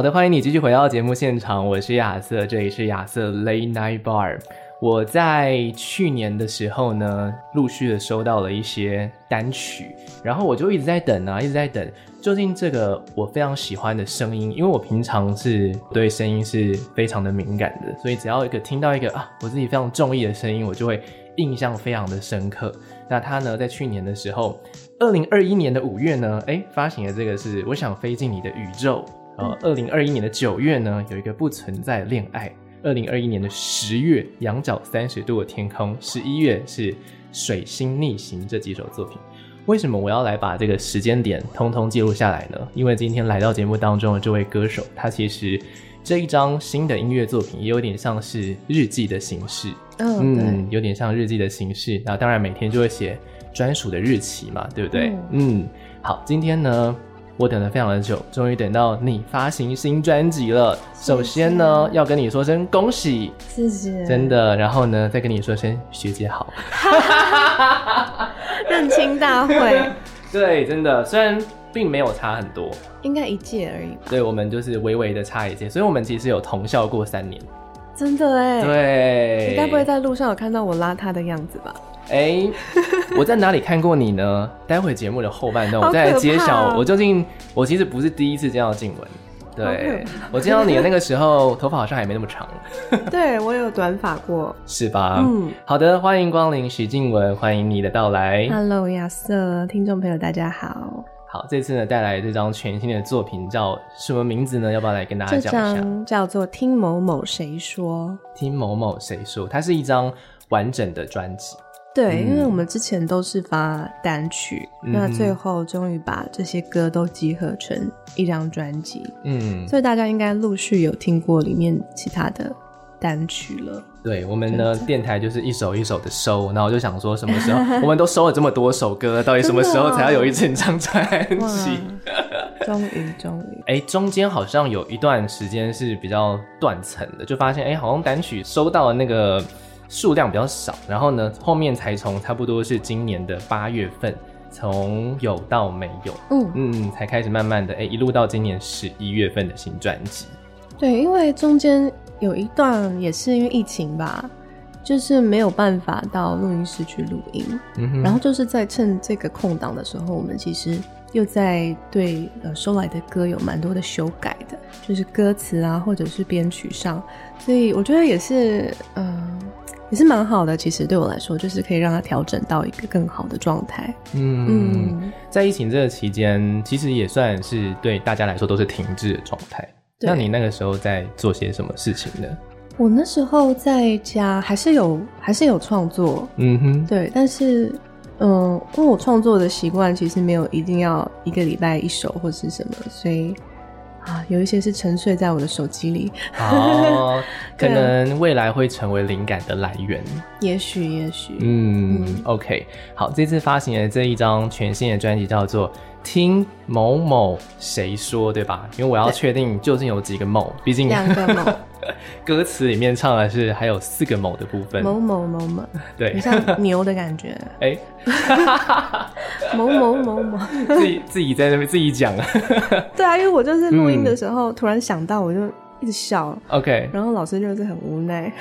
好的，欢迎你继续回到节目现场，我是亚瑟，这里是亚瑟 Late Night Bar。我在去年的时候呢，陆续的收到了一些单曲，然后我就一直在等啊，一直在等，究竟这个我非常喜欢的声音，因为我平常是对声音是非常的敏感的，所以只要一个听到一个啊，我自己非常中意的声音，我就会印象非常的深刻。那他呢，在去年的时候，二零二一年的五月呢，哎，发行的这个是我想飞进你的宇宙。呃，二零二一年的九月呢，有一个不存在恋爱；二零二一年的十月，仰角三十度的天空；十一月是水星逆行这几首作品。为什么我要来把这个时间点通通记录下来呢？因为今天来到节目当中的这位歌手，他其实这一张新的音乐作品也有点像是日记的形式，哦、嗯，有点像日记的形式。那当然每天就会写专属的日期嘛，对不对？嗯，嗯，好，今天呢。我等了非常的久，终于等到你发行新专辑了。首先呢，要跟你说声恭喜，谢谢，真的。然后呢，再跟你说声学姐好，认亲大会。对，真的，虽然并没有差很多，应该一届而已吧。对，我们就是微微的差一届，所以我们其实有同校过三年。真的哎，对，你该不会在路上有看到我邋遢的样子吧？哎、欸，我在哪里看过你呢？待会节目的后半段，我再来揭晓我究竟。我其实不是第一次见到静雯，对，我见到你的那个时候，头发好像还没那么长。对，我有短发过，是吧？嗯，好的，欢迎光临徐静雯，欢迎你的到来。Hello，亚瑟，听众朋友大家好。好，这次呢带来这张全新的作品叫什么名字呢？要不要来跟大家讲一下？这张叫做《听某某谁说》。听某某谁说，它是一张完整的专辑。对，因为我们之前都是发单曲，嗯、那最后终于把这些歌都集合成一张专辑。嗯，所以大家应该陆续有听过里面其他的单曲了。对，我们呢，电台就是一首一首的收，然后我就想说，什么时候我们都收了这么多首歌，到底什么时候才要有一整张专辑？终于，终于，哎，中间好像有一段时间是比较断层的，就发现哎，好像单曲收到了那个。数量比较少，然后呢，后面才从差不多是今年的八月份，从有到没有，嗯嗯，才开始慢慢的，哎，一路到今年十一月份的新专辑。对，因为中间有一段也是因为疫情吧，就是没有办法到录音室去录音，然后就是在趁这个空档的时候，我们其实又在对呃收来的歌有蛮多的修改的，就是歌词啊或者是编曲上，所以我觉得也是，嗯、呃。也是蛮好的，其实对我来说，就是可以让它调整到一个更好的状态。嗯嗯，在疫情这个期间，其实也算是对大家来说都是停滞的状态。那你那个时候在做些什么事情呢？我那时候在家还是有还是有创作，嗯哼，对，但是嗯，因为我创作的习惯其实没有一定要一个礼拜一首或是什么，所以。啊，有一些是沉睡在我的手机里。哦，可能未来会成为灵感的来源。也许，也许。嗯，嗯，OK。好，这次发行的这一张全新的专辑叫做《听某某谁说》，对吧？因为我要确定究竟有几个某，毕竟两个某。歌词里面唱的是还有四个某的部分，某某某某，对，很像牛的感觉，哎、欸，某某某某，自己自己在那边自己讲，对啊，因为我就是录音的时候、嗯、突然想到，我就一直笑，OK，然后老师就是很无奈，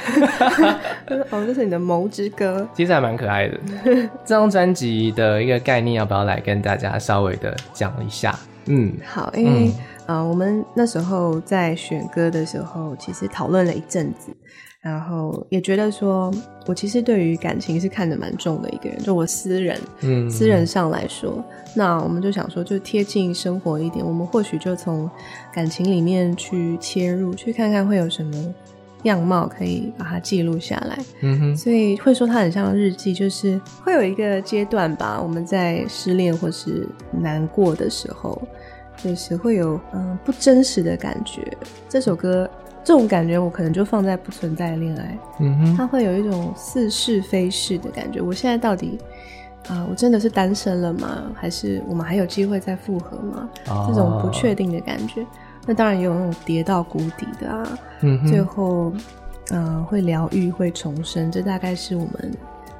他说哦，这是你的某之歌，其实还蛮可爱的。这张专辑的一个概念，要不要来跟大家稍微的讲一下？嗯，好，因为。嗯啊，uh, 我们那时候在选歌的时候，其实讨论了一阵子，然后也觉得说，我其实对于感情是看得蛮重的一个人，就我私人，嗯，私人上来说，那我们就想说，就贴近生活一点，我们或许就从感情里面去切入，去看看会有什么样貌可以把它记录下来。嗯哼，所以会说它很像日记，就是会有一个阶段吧，我们在失恋或是难过的时候，就是会有嗯不真实的感觉。这首歌这种感觉，我可能就放在不存在的恋爱。嗯哼，它会有一种似是非是的感觉。我现在到底啊、呃，我真的是单身了吗？还是我们还有机会再复合吗？哦、这种不确定的感觉。那当然也有那种跌到谷底的啊，嗯、最后嗯、呃、会疗愈会重生，这大概是我们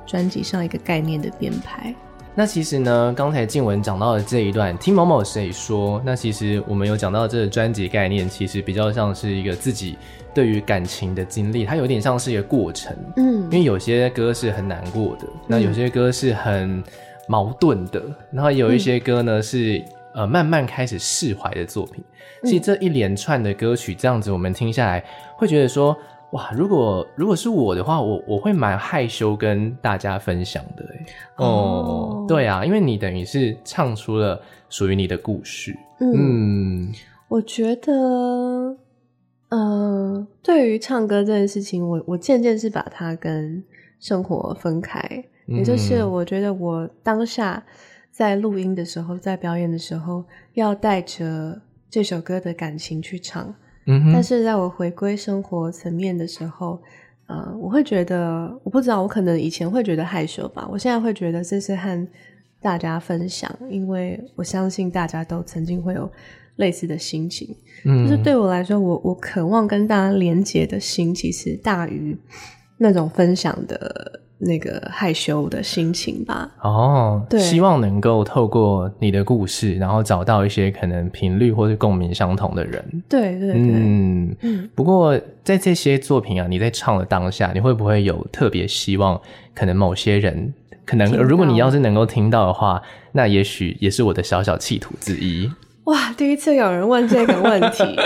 专辑上一个概念的编排。那其实呢，刚才静文讲到的这一段，听某某谁说，那其实我们有讲到这个专辑概念，其实比较像是一个自己对于感情的经历，它有点像是一个过程，嗯，因为有些歌是很难过的，那有些歌是很矛盾的，嗯、然后有一些歌呢是呃慢慢开始释怀的作品。其实这一连串的歌曲，这样子我们听下来，会觉得说，哇，如果如果是我的话，我我会蛮害羞跟大家分享的，哦，哦，对啊，因为你等于是唱出了属于你的故事。嗯，嗯。我觉得，嗯、呃，对于唱歌这件事情，我我渐渐是把它跟生活分开，嗯、也就是我觉得我当下在录音的时候，在表演的时候，要带着。这首歌的感情去唱，嗯哼，但是在我回归生活层面的时候，呃，我会觉得，我不知道，我可能以前会觉得害羞吧，我现在会觉得这是和大家分享，因为我相信大家都曾经会有类似的心情，嗯，就是对我来说，我我渴望跟大家连接的心，其实大于那种分享的。那个害羞的心情吧。哦，对，希望能够透过你的故事，然后找到一些可能频率或是共鸣相同的人。对对对，嗯嗯。不过在这些作品啊，你在唱的当下，你会不会有特别希望，可能某些人，可能如果你要是能够听到的话，那也许也是我的小小企图之一。哇，第一次有人问这个问题。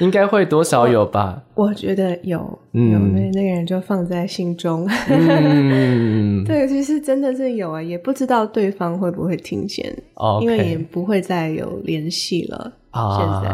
应该会多少有吧？我，我觉得有，嗯、有那那个人就放在心中。嗯、对，其实真的是有啊，也不知道对方会不会听见，okay、因为也不会再有联系了。啊，现在，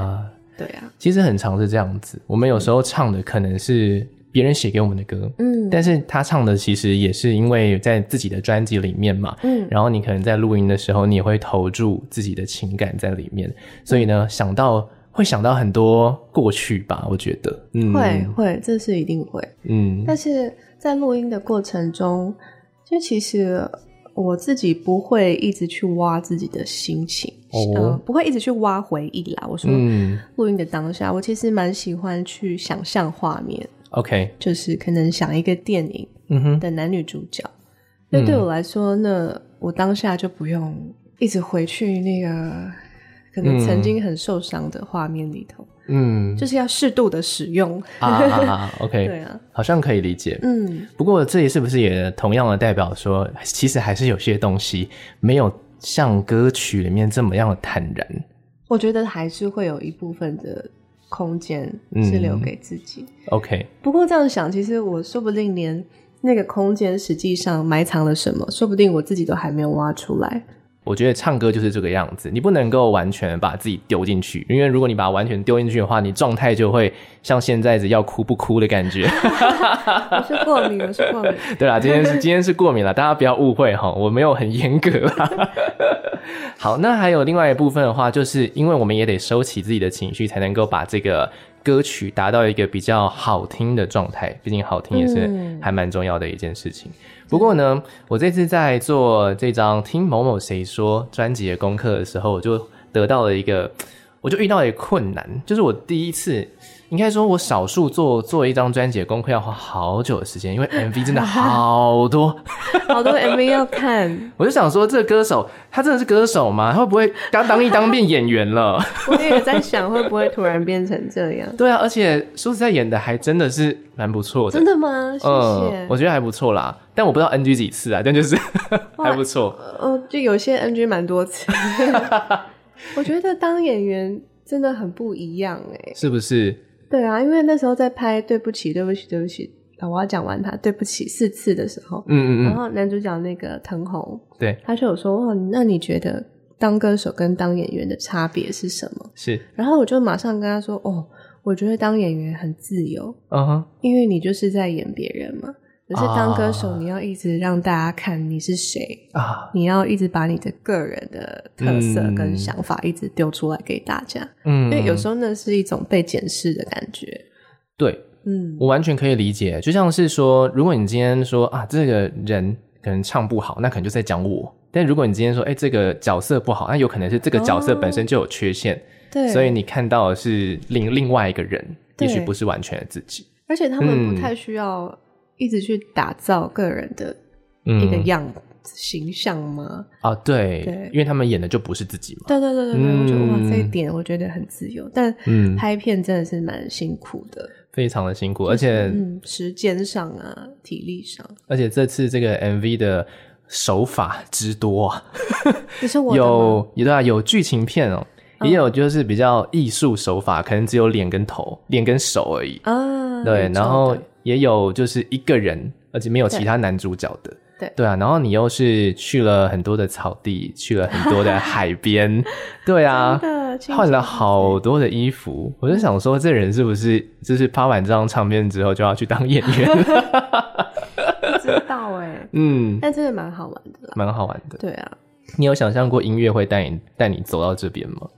对啊，其实很常是这样子。我们有时候唱的可能是别人写给我们的歌，嗯，但是他唱的其实也是因为在自己的专辑里面嘛，嗯，然后你可能在录音的时候，你也会投注自己的情感在里面，所以呢，嗯、想到。会想到很多过去吧，我觉得，嗯，会会，这是一定会，嗯。但是在录音的过程中，就其实我自己不会一直去挖自己的心情，哦、呃，不会一直去挖回忆啦。我说，嗯，录音的当下，我其实蛮喜欢去想象画面，OK，就是可能想一个电影，嗯哼，的男女主角。那、嗯、对我来说，那我当下就不用一直回去那个。可能曾经很受伤的画面里头，嗯，就是要适度的使用啊，啊，啊，OK，对啊，好像可以理解，嗯。不过这里是不是也同样的代表说，其实还是有些东西没有像歌曲里面这么样的坦然？我觉得还是会有一部分的空间是留给自己。嗯、OK，不过这样想，其实我说不定连那个空间实际上埋藏了什么，说不定我自己都还没有挖出来。我觉得唱歌就是这个样子，你不能够完全把自己丢进去，因为如果你把它完全丢进去的话，你状态就会像现在子要哭不哭的感觉。我是过敏，我是过敏。对啦，今天是今天是过敏了，大家不要误会哈，我没有很严格啦。好，那还有另外一部分的话，就是因为我们也得收起自己的情绪，才能够把这个歌曲达到一个比较好听的状态。毕竟好听也是还蛮重要的一件事情。嗯不过呢，我这次在做这张听某某谁说专辑的功课的时候，我就得到了一个，我就遇到了一个困难，就是我第一次，应该说我少数做做一张专辑的功课要花好久的时间，因为 MV 真的好多，好多 MV 要看。我就想说，这个歌手他真的是歌手吗？他会不会刚当一当变演员了？我也在想，会不会突然变成这样？对啊，而且说实在，演的还真的是蛮不错的。真的吗？谢谢。嗯，我觉得还不错啦。但我不知道 NG 几次啊，但就是还不错。呃，就有些 NG 蛮多次。我觉得当演员真的很不一样哎，是不是？对啊，因为那时候在拍《对不起，对不起，对不起》，我要讲完他对不起四次的时候，嗯嗯嗯，然后男主角那个藤红，对，他就有说：“哦，那你觉得当歌手跟当演员的差别是什么？”是，然后我就马上跟他说：“哦。”我觉得当演员很自由，嗯哼，因为你就是在演别人嘛。可是当歌手，你要一直让大家看你是谁啊，你要一直把你的个人的特色跟想法一直丢出来给大家，嗯，因为有时候那是一种被检视的感觉。对，嗯，我完全可以理解，就像是说，如果你今天说啊，这个人可能唱不好，那可能就在讲我；但如果你今天说，哎，这个角色不好，那有可能是这个角色本身就有缺陷，对，所以你看到的是另另外一个人，也许不是完全的自己。而且他们不太需要。一直去打造个人的一个样子、嗯、形象吗？啊，对，对，因为他们演的就不是自己嘛。对对对对对，嗯、我觉得哇，这一点我觉得很自由，但拍片真的是蛮辛苦的，非常的辛苦，而且、嗯、时间上啊，体力上，而且这次这个 MV 的手法之多啊，你说我有有对啊，有剧情片哦，也有就是比较艺术手法，可能只有脸跟头、脸跟手而已。啊，对，然后。也有就是一个人，而且没有其他男主角的，对对啊。然后你又是去了很多的草地，去了很多的海边，对啊，换了好多的衣服。我就想说，这人是不是就是拍完这张唱片之后就要去当演员？不知道哎、欸，嗯，但真的蛮好玩的，蛮好玩的。对啊，你有想象过音乐会带你带你走到这边吗？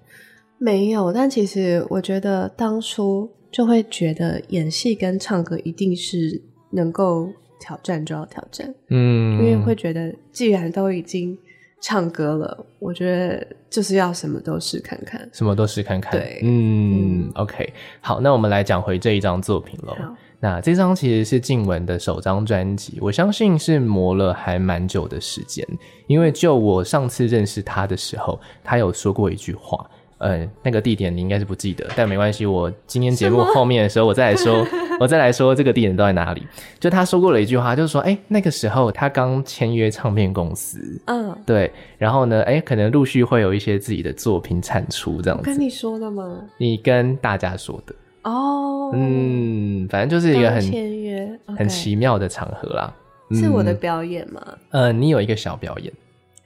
没有，但其实我觉得当初。就会觉得演戏跟唱歌一定是能够挑战就要挑战，嗯，因为会觉得既然都已经唱歌了，我觉得就是要什么都试看看，什么都试看看，对，嗯，嗯，OK，好，那我们来讲回这一张作品喽。那这张其实是静雯的首张专辑，我相信是磨了还蛮久的时间，因为就我上次认识他的时候，他有说过一句话。呃，那个地点你应该是不记得，但没关系。我今天节目后面的时候，我再来说，我再来说这个地点都在哪里。就他说过了一句话，就是说，哎，那个时候他刚签约唱片公司，嗯，对，然后呢，哎，可能陆续会有一些自己的作品产出这样子。跟你说的吗？你跟大家说的哦，嗯，反正就是一个很签约、okay、很奇妙的场合啦。是我的表演吗？呃，你有一个小表演，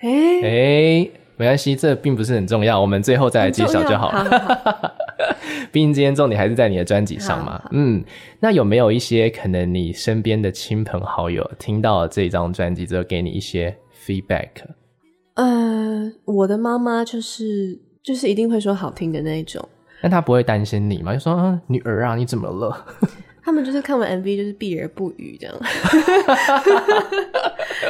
哎哎。诶没关系，这并不是很重要，我们最后再来揭晓就好了。好好好 毕竟今天重点还是在你的专辑上嘛。嗯，那有没有一些可能你身边的亲朋好友听到了这张专辑之后，给你一些 feedback？呃，我的妈妈就是就是一定会说好听的那一种。但她不会担心你嘛？就说、啊、女儿啊，你怎么了？他们就是看完 MV 就是避而不语这样，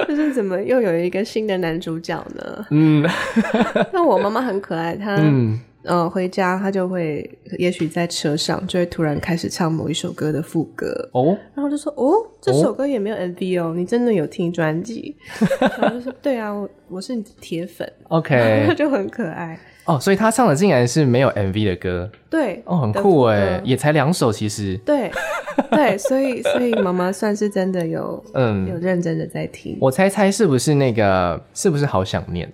就是怎么又有一个新的男主角呢？嗯，那我妈妈很可爱，她嗯、呃、回家她就会，也许在车上就会突然开始唱某一首歌的副歌哦，然后就说哦，这首歌也没有 MV 哦，你真的有听专辑？然后就说对啊，我我是你的铁粉，OK，就很可爱。哦，所以他唱的竟然是没有 MV 的歌，对，哦，很酷哎，也才两首其实，对，对，所以所以妈妈算是真的有，嗯，有认真的在听。我猜猜是不是那个，是不是好想念？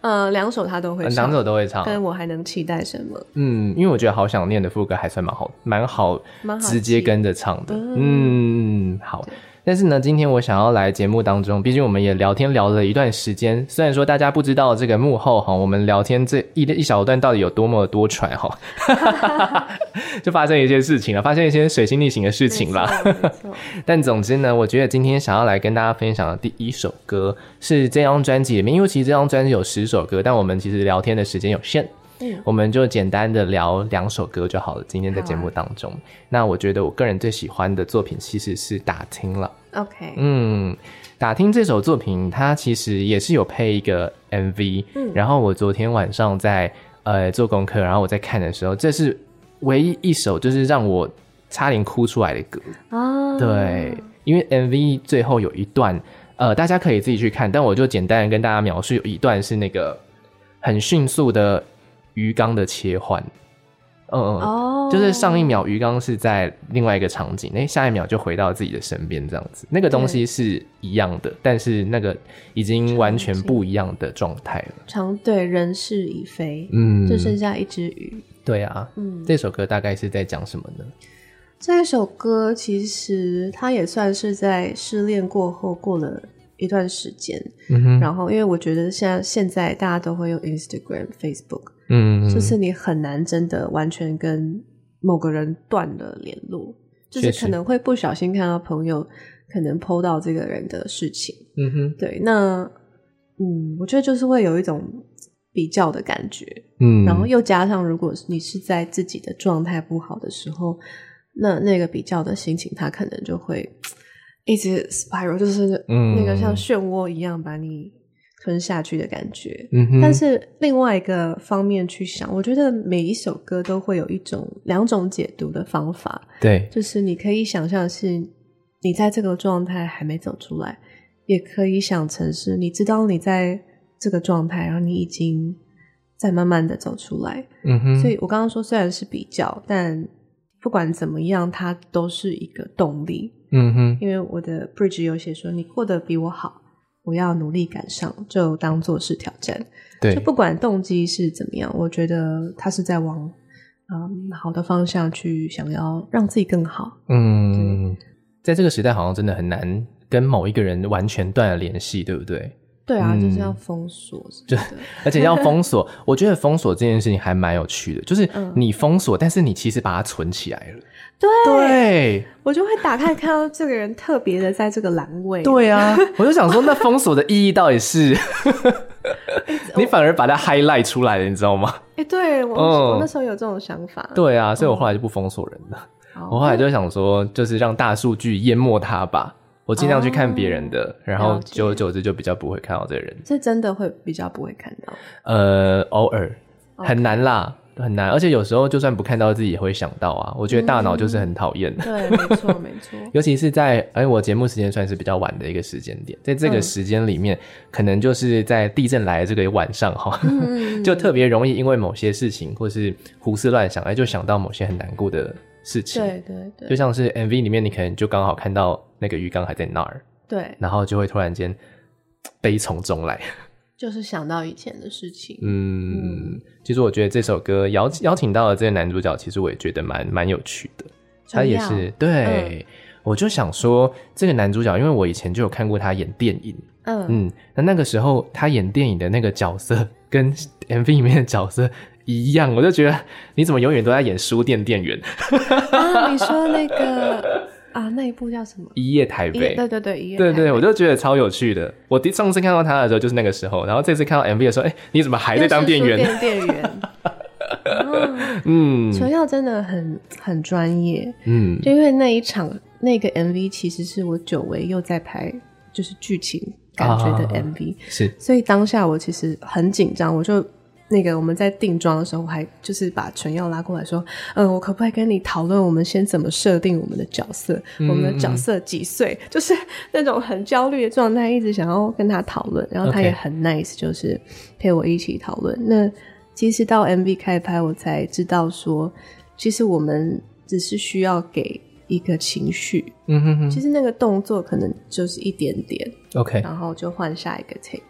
呃，两首他都会唱，两首都会唱。但我还能期待什么？嗯，因为我觉得好想念的副歌还算蛮好，蛮好，直接跟着唱的。嗯，好。但是呢，今天我想要来节目当中，毕竟我们也聊天聊了一段时间。虽然说大家不知道这个幕后哈，我们聊天这一一小段到底有多么多舛哈，就发生一些事情了，发生一些水星逆行的事情了。但总之呢，我觉得今天想要来跟大家分享的第一首歌是这张专辑里面，因为其实这张专辑有十首歌，但我们其实聊天的时间有限。嗯，我们就简单的聊两首歌就好了。今天在节目当中，啊、那我觉得我个人最喜欢的作品其实是《打听》了。OK，嗯，《打听》这首作品它其实也是有配一个 MV。嗯，然后我昨天晚上在呃做功课，然后我在看的时候，这是唯一一首就是让我差点哭出来的歌啊。对，因为 MV 最后有一段，呃，大家可以自己去看，但我就简单的跟大家描述，有一段是那个很迅速的。鱼缸的切换，嗯嗯，哦，就是上一秒鱼缸是在另外一个场景，那下一秒就回到自己的身边，这样子，那个东西是一样的，但是那个已经完全不一样的状态了。长对，人事已非，嗯，就剩下一只鱼。对啊，嗯，这首歌大概是在讲什么呢？这首歌其实它也算是在失恋过后过了。一段时间，嗯哼，然后因为我觉得现在现在大家都会用 Instagram、Facebook，嗯哼，就是你很难真的完全跟某个人断了联络，就是可能会不小心看到朋友可能 po 到这个人的事情。嗯哼，对，那嗯，我觉得就是会有一种比较的感觉。嗯，然后又加上，如果你是在自己的状态不好的时候，那那个比较的心情，他可能就会一直 spiral，就是那个像漩涡一样把你吞下去的感觉。嗯哼，但是另外一个方面去想，我觉得每一首歌都会有一种两种解读的方法。对，就是你可以想象是你在这个状态还没走出来，也可以想成是你知道你在这个状态，然后你已经在慢慢的走出来。嗯哼，所以我刚刚说虽然是比较，但不管怎么样，它都是一个动力。嗯哼，因为我的 bridge 有写说，你过得比我好，我要努力赶上，就当做是挑战。对，就不管动机是怎么样，我觉得他是在往嗯好的方向去，想要让自己更好。嗯，在这个时代，好像真的很难跟某一个人完全断了联系，对不对？对啊，嗯、就是要封锁，就 而且要封锁。我觉得封锁这件事情还蛮有趣的，就是你封锁，嗯、但是你其实把它存起来了。对，对我就会打开看到这个人特别的在这个栏位。对啊，我就想说，那封锁的意义到底是？你反而把它 highlight 出来了，你知道吗？哎、欸，对我、嗯、我那时候有这种想法。对啊，所以我后来就不封锁人了。嗯、我后来就想说，就是让大数据淹没它吧。我尽量去看别人的，哦、然后久而久之就比较不会看到这个人。这真的会比较不会看到？呃，偶尔很难啦.很难。而且有时候就算不看到，自己也会想到啊。我觉得大脑就是很讨厌。对，没错，没错。尤其是在哎，我节目时间算是比较晚的一个时间点，在这个时间里面，嗯、可能就是在地震来的这个晚上哈，嗯、就特别容易因为某些事情或是胡思乱想，哎，就想到某些很难过的事情。对对对，就像是 MV 里面，你可能就刚好看到。那个鱼缸还在那儿，对，然后就会突然间悲从中来，就是想到以前的事情。嗯，嗯其实我觉得这首歌邀邀请到了这个男主角，其实我也觉得蛮蛮有趣的。他也是对，嗯、我就想说这个男主角，因为我以前就有看过他演电影，嗯嗯，那那个时候他演电影的那个角色跟 MV 里面的角色一样，我就觉得你怎么永远都在演书店店员？啊，你说那个。啊，那一部叫什么？一夜台北。对对对，一夜。对对，我就觉得超有趣的。我第上次看到他的时候就是那个时候，然后这次看到 MV 的时候，哎、欸，你怎么还在当店员？店店员。嗯，纯耀真的很很专业。嗯，就因为那一场那个 MV 其实是我久违又在拍，就是剧情感觉的 MV，啊、是。所以当下我其实很紧张，我就。那个我们在定妆的时候，我还就是把纯耀拉过来说：“嗯、呃，我可不可以跟你讨论，我们先怎么设定我们的角色？嗯、我们的角色几岁？就是那种很焦虑的状态，一直想要跟他讨论。然后他也很 nice，就是陪我一起讨论。那其实到 MV 开拍，我才知道说，其实我们只是需要给一个情绪。嗯哼哼，其实那个动作可能就是一点点。OK，然后就换下一个 take。”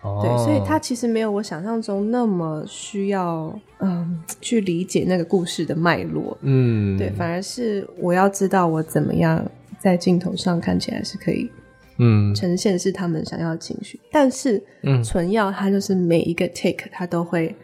对，所以他其实没有我想象中那么需要，嗯，去理解那个故事的脉络。嗯，对，反而是我要知道我怎么样在镜头上看起来是可以，嗯，呈现是他们想要的情绪。但是，嗯，纯耀他就是每一个 take 他都会，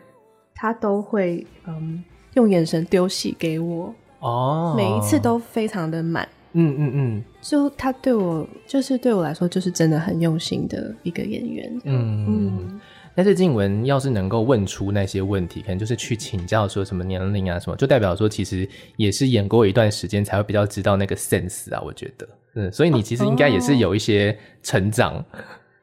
他都会，嗯，用眼神丢戏给我。哦，每一次都非常的满。嗯嗯嗯，嗯就他对我，就是对我来说，就是真的很用心的一个演员。嗯嗯，但是静雯要是能够问出那些问题，可能就是去请教说什么年龄啊什么，就代表说其实也是演过一段时间才会比较知道那个 sense 啊。我觉得，嗯，所以你其实应该也是有一些成长。哦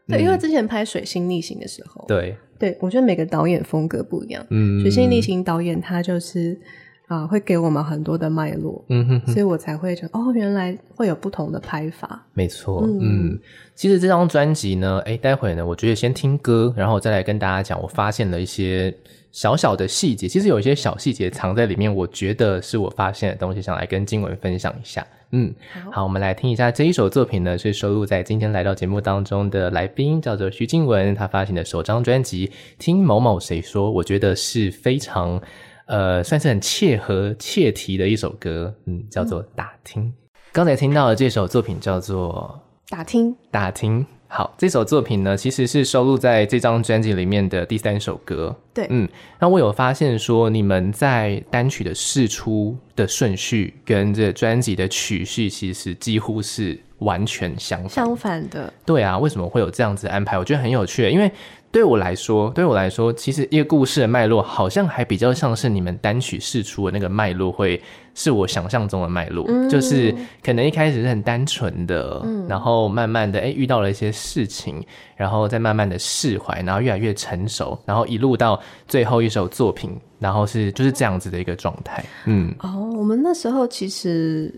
嗯、对，因为之前拍《水星逆行》的时候，对对，我觉得每个导演风格不一样。嗯，《水星逆行》导演他就是。啊，会给我们很多的脉络，嗯哼，哼，所以我才会觉得哦，原来会有不同的拍法。没错，嗯，嗯，其实这张专辑呢，哎，待会呢，我觉得先听歌，然后再来跟大家讲，我发现了一些小小的细节，其实有一些小细节藏在里面，我觉得是我发现的东西，想来跟静文分享一下。嗯，好，好，我们来听一下这一首作品呢，是收录在今天来到节目当中的来宾，叫做徐静文，他发行的首张专辑《听某某谁说》，我觉得是非常。呃，算是很切合切题的一首歌，嗯，叫做《打听》。刚、嗯、才听到的这首作品叫做《打听》，打听。好，这首作品呢，其实是收录在这张专辑里面的第三首歌。对，嗯，那我有发现说，你们在单曲的试出的顺序跟这专辑的曲序，其实几乎是完全相反。相反的。对啊，为什么会有这样子的安排？我觉得很有趣，因为。对我来说，对我来说，其实一个故事的脉络好像还比较像是你们单曲试出的那个脉络，会是我想象中的脉络，嗯、就是可能一开始是很单纯的，嗯、然后慢慢的哎遇到了一些事情，然后再慢慢的释怀，然后越来越成熟，然后一路到最后一首作品，然后是就是这样子的一个状态。嗯，哦，我们那时候其实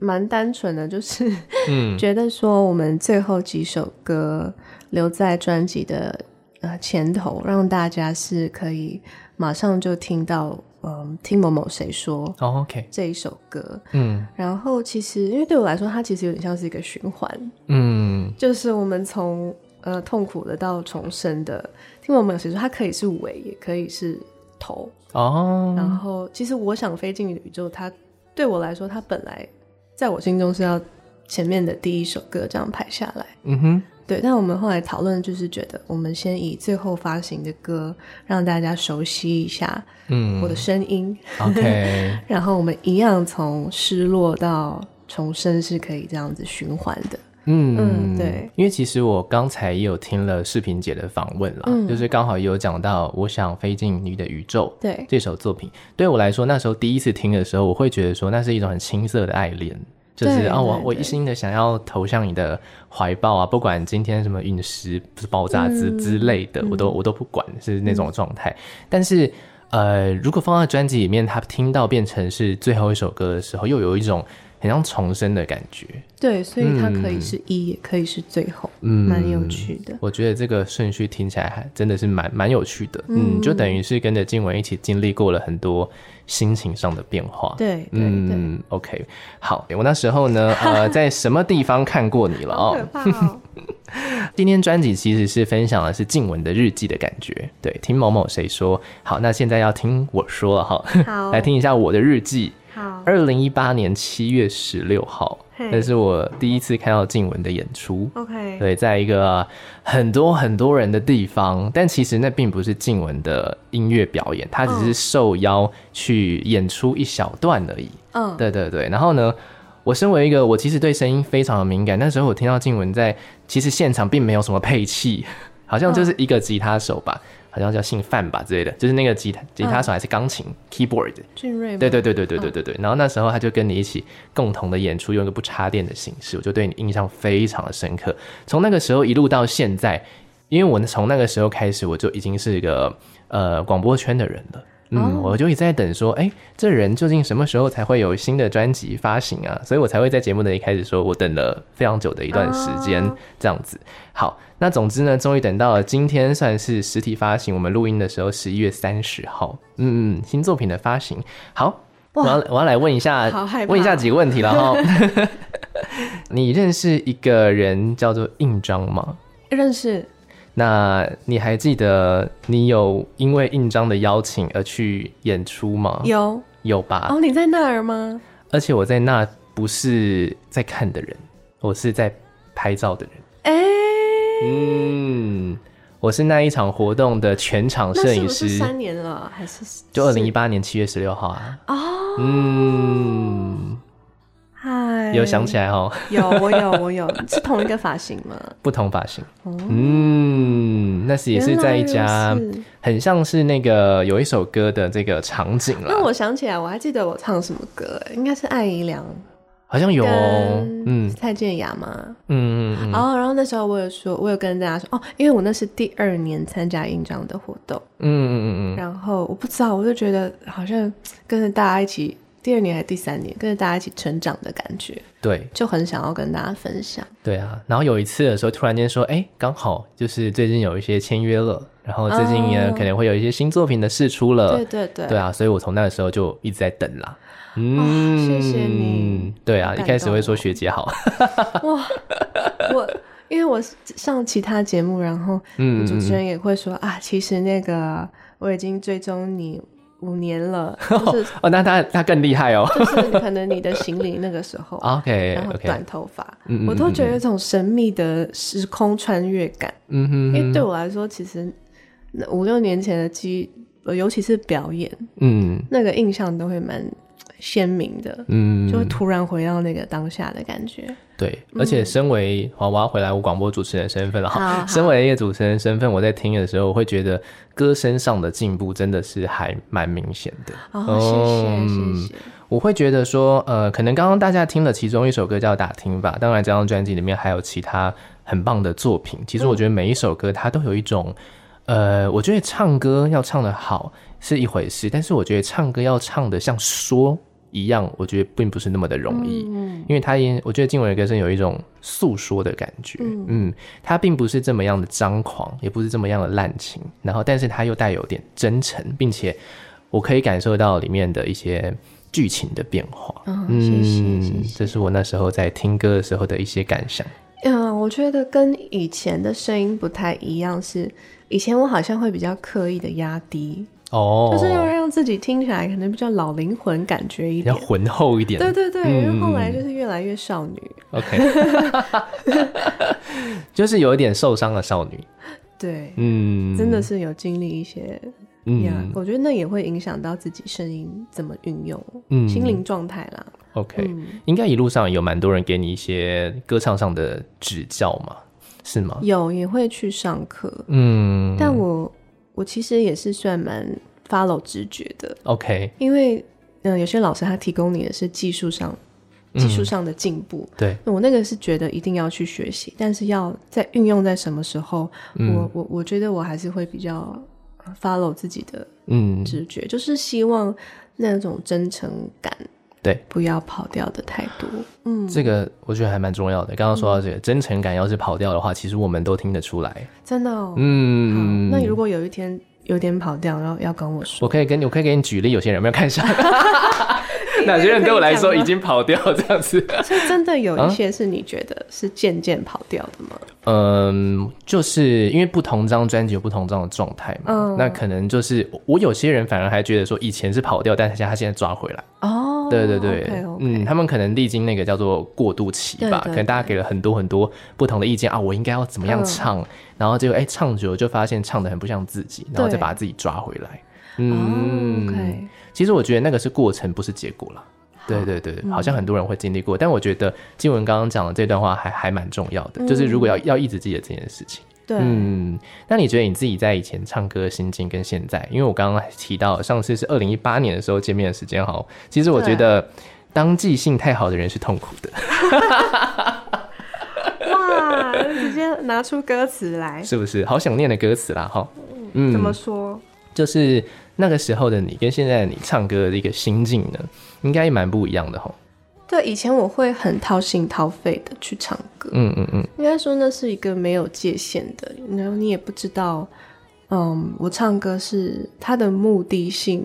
蛮单纯的，就是嗯，觉得说我们最后几首歌留在专辑的。呃，前头让大家是可以马上就听到，嗯、呃，听某某谁说哦，OK，这一首歌，嗯，然后其实因为对我来说，它其实有点像是一个循环，嗯，就是我们从呃痛苦的到重生的，听某某谁说，它可以是尾，也可以是头哦，然后其实我想飞进宇宙，它对我来说，它本来在我心中是要前面的第一首歌这样排下来，嗯哼。对，但我们后来讨论，就是觉得我们先以最后发行的歌让大家熟悉一下，嗯，我的声音，OK，然后我们一样从失落到重生是可以这样子循环的，嗯嗯，对，因为其实我刚才也有听了视频姐的访问啦，嗯、就是刚好也有讲到我想飞进你的宇宙，对。这首作品，对我来说那时候第一次听的时候，我会觉得说那是一种很青涩的爱恋。就是啊，我我一心的想要投向你的怀抱啊，不管今天什么陨石不是爆炸之之类的，嗯、我都我都不管，是那种状态。嗯、但是呃，如果放在专辑里面，他听到变成是最后一首歌的时候，又有一种。很像重生的感觉，对，所以它可以是一，嗯、也可以是最后，嗯，蛮有趣的。我觉得这个顺序听起来还真的是蛮蛮有趣的，嗯，就等于是跟着静文一起经历过了很多心情上的变化，对，嗯，OK，好，我那时候呢，呃，在什么地方看过你了？哦？今天专辑其实是分享的是静文的日记的感觉，对，听某某谁说，好，那现在要听我说了哈，好，来听一下我的日记。二零一八年七月十六号，那是我第一次看到静文的演出。OK，对，在一个很多很多人的地方，但其实那并不是静文的音乐表演，他只是受邀去演出一小段而已。嗯，对对对。然后呢，我身为一个我其实对声音非常的敏感，那时候我听到静文在，其实现场并没有什么配器，好像就是一个吉他手吧。好像叫姓范吧之类的，就是那个吉他吉他手还是钢琴、嗯、keyboard。俊瑞。对对对对对对对对。嗯、然后那时候他就跟你一起共同的演出，用一个不插电的形式，我就对你印象非常的深刻。从那个时候一路到现在，因为我从那个时候开始，我就已经是一个呃广播圈的人了。嗯，我就一直在等说，哎、欸，这人究竟什么时候才会有新的专辑发行啊？所以我才会在节目的一开始说，我等了非常久的一段时间，这样子。好，那总之呢，终于等到了今天，算是实体发行。我们录音的时候，十一月三十号，嗯嗯，新作品的发行。好，我要我要来问一下，问一下几个问题了哈。你认识一个人叫做印章吗？认识。那你还记得你有因为印章的邀请而去演出吗？有，有吧？哦，你在那儿吗？而且我在那不是在看的人，我是在拍照的人。哎、欸，嗯，我是那一场活动的全场摄影师。是是三年了，还是就二零一八年七月十六号啊？哦，嗯。嗨，有想起来哦？有，我有，我有，是同一个发型吗？不同发型。哦、嗯，那是也是在一家很像是那个有一首歌的这个场景了。那我想起来，我还记得我唱什么歌？应该是艾怡良，好像有哦。嗯，蔡健雅吗？嗯嗯嗯。哦，然后那时候我有说，我有跟大家说哦，因为我那是第二年参加印章的活动。嗯嗯嗯嗯。然后我不知道，我就觉得好像跟着大家一起。第二年还是第三年，跟着大家一起成长的感觉，对，就很想要跟大家分享。对啊，然后有一次的时候，突然间说，哎，刚好就是最近有一些签约了，然后最近也可能会有一些新作品的试出了。对对对，对啊，所以我从那个时候就一直在等啦。嗯，谢谢你。对啊，一开始会说学姐好。哇，我因为我上其他节目，然后主持人也会说啊，其实那个我已经追踪你。五年了，就是哦，那他他更厉害哦，就是可能你的行李那个时候，OK，然后短头发，我都觉得有一种神秘的时空穿越感，嗯哼，因为对我来说，其实五六年前的记忆，尤其是表演，嗯，那个印象都会蛮鲜明的，嗯，就会突然回到那个当下的感觉。对，而且身为我要回来我广播主持人身份了哈，身为一个主持人身份，我在听的时候，我会觉得歌声上的进步真的是还蛮明显的。哦，谢谢谢谢。我会觉得说，呃，可能刚刚大家听了其中一首歌叫《打听》吧，当然这张专辑里面还有其他很棒的作品。其实我觉得每一首歌它都有一种，呃，我觉得唱歌要唱得好是一回事，但是我觉得唱歌要唱得像说。一样，我觉得并不是那么的容易，嗯、因为他也，我觉得静文的歌声有一种诉说的感觉，嗯，嗯，他并不是这么样的张狂，也不是这么样的滥情，然后，但是他又带有点真诚，并且我可以感受到里面的一些剧情的变化，哦、嗯，谢谢，谢谢，这是我那时候在听歌的时候的一些感想。嗯，我觉得跟以前的声音不太一样，是以前我好像会比较刻意的压低。哦，就是要让自己听起来可能比较老灵魂感觉一点，比较浑厚一点。对对对，嗯、因为后来就是越来越少女。OK，就是有一点受伤的少女。对，嗯，真的是有经历一些，嗯，yeah, 我觉得那也会影响到自己声音怎么运用，嗯，心灵状态啦。OK，、嗯、应该一路上有蛮多人给你一些歌唱上的指教嘛，是吗？有，也会去上课。嗯，但我。我其实也是算蛮 follow 直觉的，OK，因为嗯、呃，有些老师他提供你的是技术上技术上的进步，嗯、对，我那个是觉得一定要去学习，但是要在运用在什么时候，嗯、我我我觉得我还是会比较 follow 自己的嗯。直觉，嗯、就是希望那种真诚感。对，不要跑掉的太多。嗯，这个我觉得还蛮重要的。刚刚说到这个、嗯、真诚感，要是跑掉的话，其实我们都听得出来。真的哦。嗯。那你如果有一天有点跑掉，然后要跟我说，我可以跟你，我可以给你举例。有些人有没有看上？哪些人对我来说已经跑掉这样子？所以真的有一些是你觉得是渐渐跑掉的吗？嗯，就是因为不同张专辑有不同张的状态嘛。嗯。那可能就是我有些人反而还觉得说以前是跑掉，但是他现在抓回来。哦。对对对。Okay, okay. 嗯，他们可能历经那个叫做过渡期吧。对对对。可能大家给了很多很多不同的意见啊，我应该要怎么样唱？嗯、然后结果哎，唱久了就发现唱的很不像自己，然后再把自己抓回来。嗯。其实我觉得那个是过程，不是结果了。好对对对，好像很多人会经历过，嗯、但我觉得静文刚刚讲的这段话还还蛮重要的，嗯、就是如果要要一直记得这件事情。对，嗯，那你觉得你自己在以前唱歌的心境跟现在，因为我刚刚提到上次是二零一八年的时候见面的时间哈，其实我觉得当记性太好的人是痛苦的。哇，直接拿出歌词来，是不是？好想念的歌词啦哈。嗯，怎么说？就是。那个时候的你跟现在的你唱歌的一个心境呢，应该也蛮不一样的吼。对，以前我会很掏心掏肺的去唱歌，嗯嗯嗯，应该说那是一个没有界限的，然后你也不知道，嗯，我唱歌是它的目的性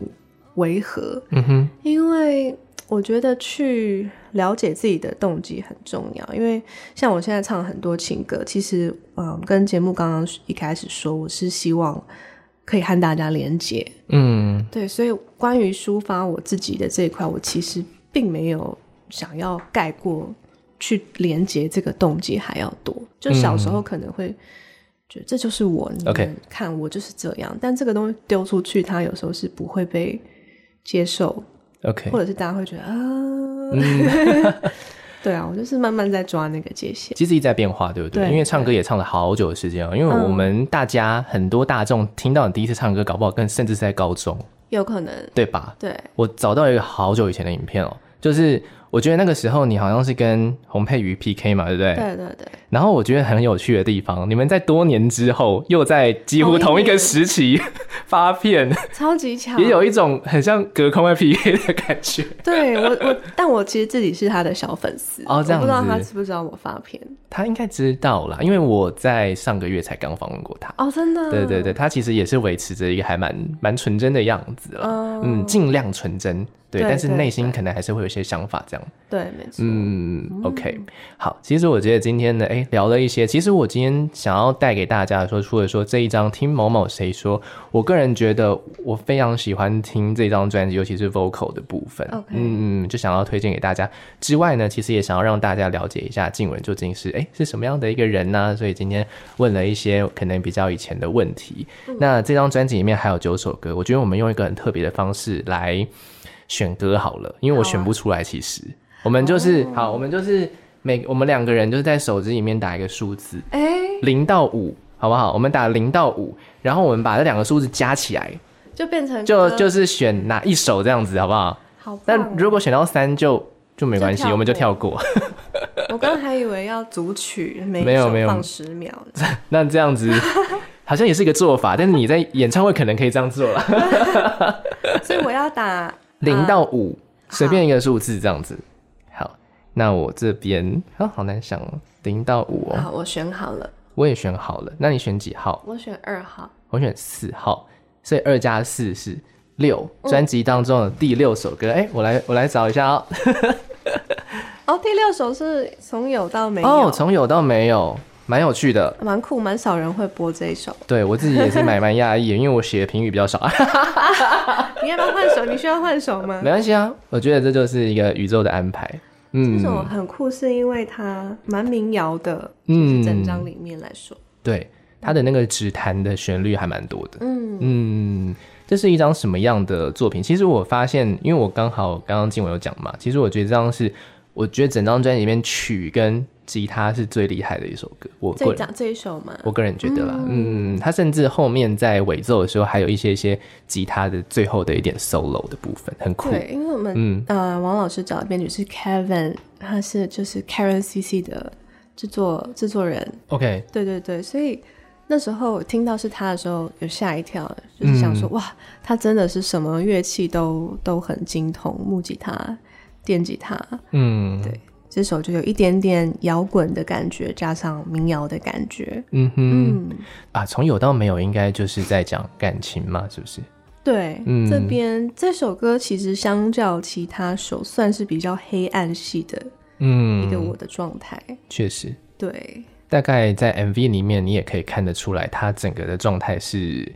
为何？嗯哼，因为我觉得去了解自己的动机很重要，因为像我现在唱很多情歌，其实嗯，跟节目刚刚一开始说，我是希望。可以和大家连接，嗯，对，所以关于抒发我自己的这一块，我其实并没有想要盖过去连接这个动机还要多。就小时候可能会觉得这就是我，你们看我就是这样。但这个东西丢出去，它有时候是不会被接受，OK，或者是大家会觉得啊。嗯。对啊，我就是慢慢在抓那个界限，其实一直在变化，对不对？对，因为唱歌也唱了好久的时间，因为我们大家很多大众听到你第一次唱歌，搞不好更甚至是在高中，有可能，对吧？对，我找到一个好久以前的影片哦，就是。我觉得那个时候你好像是跟洪佩瑜 PK 嘛，对不对？对对对。然后我觉得很有趣的地方，你们在多年之后又在几乎同一个时期发片，超级强，也有一种很像隔空在 PK 的感觉。对我我，但我其实自己是他的小粉丝哦，这样子。我不知道他知不知道我发片，他应该知道啦，因为我在上个月才刚访问过他。哦，真的？对对对，他其实也是维持着一个还蛮蛮纯真的样子了，哦、嗯，尽量纯真。对，但是内心可能还是会有些想法，这样。对，没错。嗯，OK，好。其实我觉得今天呢，哎，聊了一些。其实我今天想要带给大家说，除了说这一张听某某谁说，我个人觉得我非常喜欢听这张专辑，尤其是 vocal 的部分。嗯嗯，就想要推荐给大家。之外呢，其实也想要让大家了解一下静雯究竟是哎是什么样的一个人呢、啊？所以今天问了一些可能比较以前的问题。嗯、那这张专辑里面还有九首歌，我觉得我们用一个很特别的方式来。选歌好了，因为我选不出来。其实、啊、我们就是、哦、好，我们就是每我们两个人就是在手机里面打一个数字，哎、欸，零到五，好不好？我们打零到五，然后我们把这两个数字加起来，就变成就就是选哪一首这样子，好不好？好。但如果选到三就就没关系，我们就跳过。我刚刚还以为要组曲，没有没有放十秒。那这样子 好像也是一个做法，但是你在演唱会可能可以这样做了。所以我要打。零到五，随便一个数字这样子。好，那我这边啊，好难想哦。零到五哦。好，我选好了。我也选好了。那你选几号？我选二号。我选四号。所以二加四是六。专辑当中的第六首歌，哎、我来，我来找一下哦。哦，第六首是从有到没有。哦，从有到没有。蛮有趣的，蛮酷，蛮少人会播这一首。对，我自己也是蛮蛮讶异，因为我写的评语比较少。你要不要换首？你需要换首吗？没关系啊，我觉得这就是一个宇宙的安排。嗯，这首很酷，是因为它蛮民谣的，就是整张里面来说，嗯、对它的那个指弹的旋律还蛮多的。嗯嗯，这是一张什么样的作品？其实我发现，因为我刚好刚刚静文有讲嘛，其实我觉得这张是，我觉得整张专辑里面曲跟吉他是最厉害的一首歌，我个人讲这一首吗？我个人觉得啦，嗯，他甚至后面在尾奏的时候还有一些一些吉他的最后的一点 solo 的部分，很酷。对，因为我们嗯呃王老师找的编曲是 Kevin，他是就是 Karen CC 的制作制作人。OK，对对对，所以那时候听到是他的时候有吓一跳，就是想说、嗯、哇，他真的是什么乐器都都很精通，木吉他、电吉他，嗯，对。这首就有一点点摇滚的感觉，加上民谣的感觉。嗯哼，嗯啊，从有到没有，应该就是在讲感情嘛，是不是？对，嗯，这边这首歌其实相较其他首算是比较黑暗系的，嗯，一个我的状态。确实，对，大概在 MV 里面，你也可以看得出来，他整个的状态是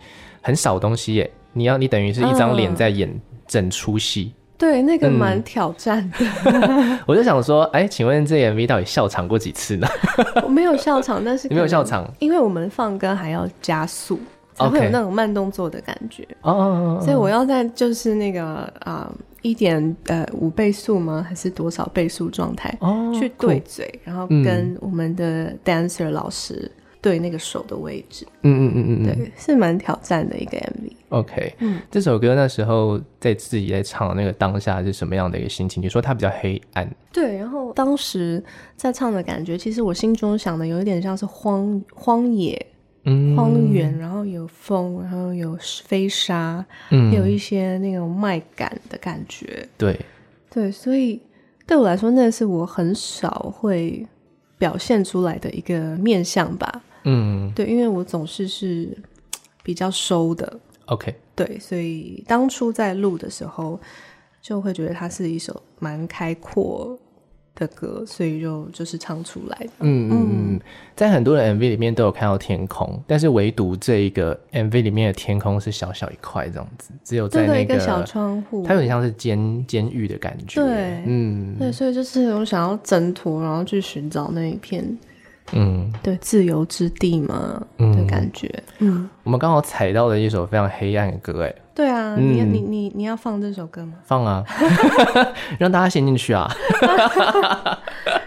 很少东西耶。你要，你等于是一张脸在演整出戏。嗯对，那个蛮挑战的。嗯、我就想说，哎、欸，请问这 MV 到底笑场过几次呢？我没有笑场，但是 没有笑场，因为我们放歌还要加速，才会有那种慢动作的感觉。哦哦哦，所以我要在就是那个啊一点呃五倍速吗？还是多少倍速状态？哦，去对嘴，酷然后跟我们的 dancer 老师。对那个手的位置，嗯嗯嗯嗯嗯，对，是蛮挑战的一个 MV。OK，嗯，这首歌那时候在自己在唱的那个当下是什么样的一个心情？你说它比较黑暗，对，然后当时在唱的感觉，其实我心中想的有一点像是荒荒野、嗯、荒原，然后有风，然后有飞沙，嗯，有一些那种麦感的感觉。对，对，所以对我来说，那是我很少会表现出来的一个面相吧。嗯，对，因为我总是是比较收的，OK，对，所以当初在录的时候，就会觉得它是一首蛮开阔的歌，所以就就是唱出来的。嗯嗯嗯，在很多的 MV 里面都有看到天空，但是唯独这一个 MV 里面的天空是小小一块这样子，只有在那个小窗户，它有点像是监监狱的感觉。对，嗯，对，所以就是我想要挣脱，然后去寻找那一片。嗯，对，自由之地嘛，嗯、的感觉。嗯，我们刚好踩到了一首非常黑暗的歌，哎。对啊，嗯、你你你你要放这首歌吗？放啊，让大家陷进去啊，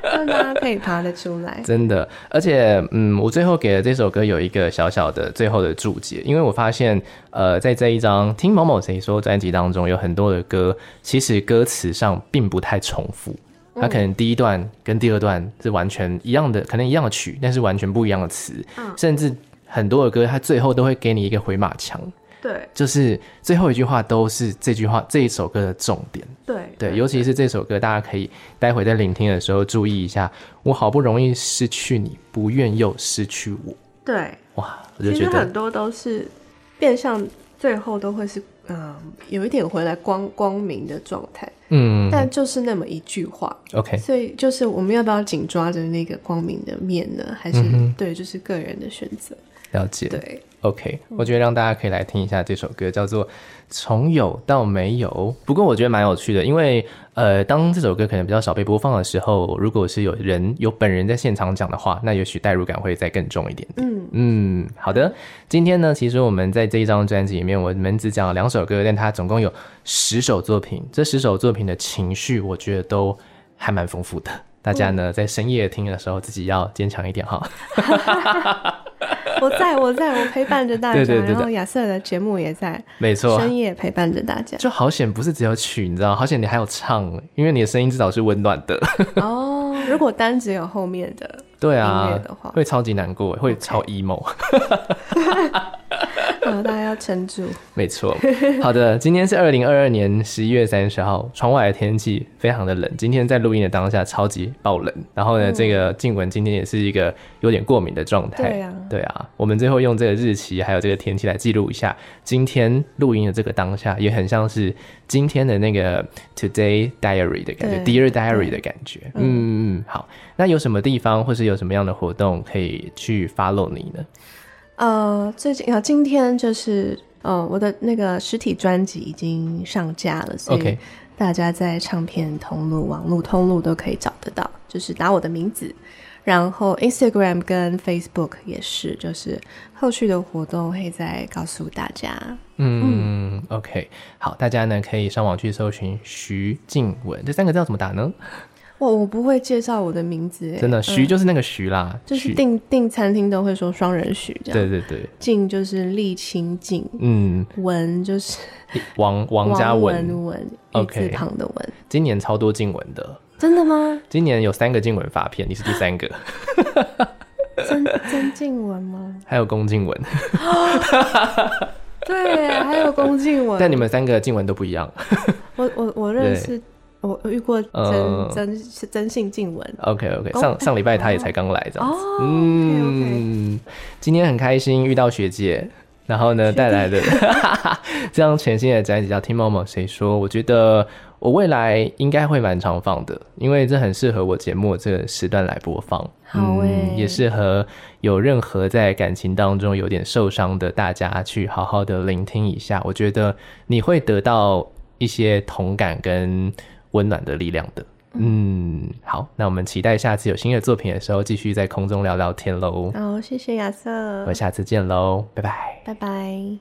让大家可以爬得出来。真的，而且，嗯，我最后给了这首歌有一个小小的最后的注解，因为我发现，呃，在这一张听某某谁说专辑当中，有很多的歌，其实歌词上并不太重复。它可能第一段跟第二段是完全一样的，可能一样的曲，但是完全不一样的词，嗯、甚至很多的歌，它最后都会给你一个回马枪，对，就是最后一句话都是这句话这一首歌的重点。对对，尤其是这首歌，大家可以待会在聆听的时候注意一下。我好不容易失去你，不愿又失去我。对，哇，我就觉得很多都是变相，最后都会是嗯、呃，有一点回来光光明的状态。嗯，但就是那么一句话。OK，所以就是我们要不要紧抓着那个光明的面呢？还是、嗯、对，就是个人的选择。了解。对。OK，我觉得让大家可以来听一下这首歌，叫做《从有到没有》。不过我觉得蛮有趣的，因为呃，当这首歌可能比较少被播放的时候，如果是有人有本人在现场讲的话，那也许代入感会再更重一点点。嗯嗯，好的。今天呢，其实我们在这一张专辑里面，我们只讲了两首歌，但它总共有十首作品。这十首作品的情绪，我觉得都还蛮丰富的。大家呢，在深夜听的时候，自己要坚强一点哈。我在我在我陪伴着大家，对对对对，然后亚瑟的节目也在，没错，深夜陪伴着大家。就好险，不是只有曲，你知道，好险你还有唱，因为你的声音至少是温暖的。哦，如果单只有后面的。对啊，会超级难过，会超 emo。好，大家要撑住。没错。好的，今天是二零二二年十一月三十号，窗外的天气非常的冷。今天在录音的当下超级爆冷。然后呢，嗯、这个静文今天也是一个有点过敏的状态。对啊，对啊。我们最后用这个日期还有这个天气来记录一下今天录音的这个当下，也很像是今天的那个 Today Diary 的感觉，Dear Diary 的感觉。嗯嗯嗯。好，那有什么地方或是有有什么样的活动可以去 follow 你呢？呃，最近啊，今天就是呃，我的那个实体专辑已经上架了，所以大家在唱片通路、网络通路都可以找得到，就是打我的名字，然后 Instagram 跟 Facebook 也是，就是后续的活动会再告诉大家。嗯，嗯，OK，好，大家呢可以上网去搜寻徐静雯，这三个字要怎么打呢？我我不会介绍我的名字，真的，徐就是那个徐啦，嗯、就是订订餐厅都会说双人徐这样。对对对，静就是沥青静，嗯，文就是 王王家文文，一字旁的文。今年超多静文的，真的吗？今年有三个静文发片，你是第三个。曾曾静文吗？还有龚静文。对，还有龚静文。但你们三个静文都不一样。我我我认识。我遇过真、呃、真真性静文，OK OK，上上礼拜他也才刚来这样子，哦、嗯，okay, okay 今天很开心遇到学姐，然后呢带来的 这张全新的专辑叫《听某某谁说》，我觉得我未来应该会蛮常放的，因为这很适合我节目这个时段来播放，好诶、嗯，也适合有任何在感情当中有点受伤的大家去好好的聆听一下，我觉得你会得到一些同感跟。温暖的力量的，嗯，好，那我们期待下次有新的作品的时候，继续在空中聊聊天喽。好，谢谢亚瑟，我们下次见喽，拜拜，拜拜。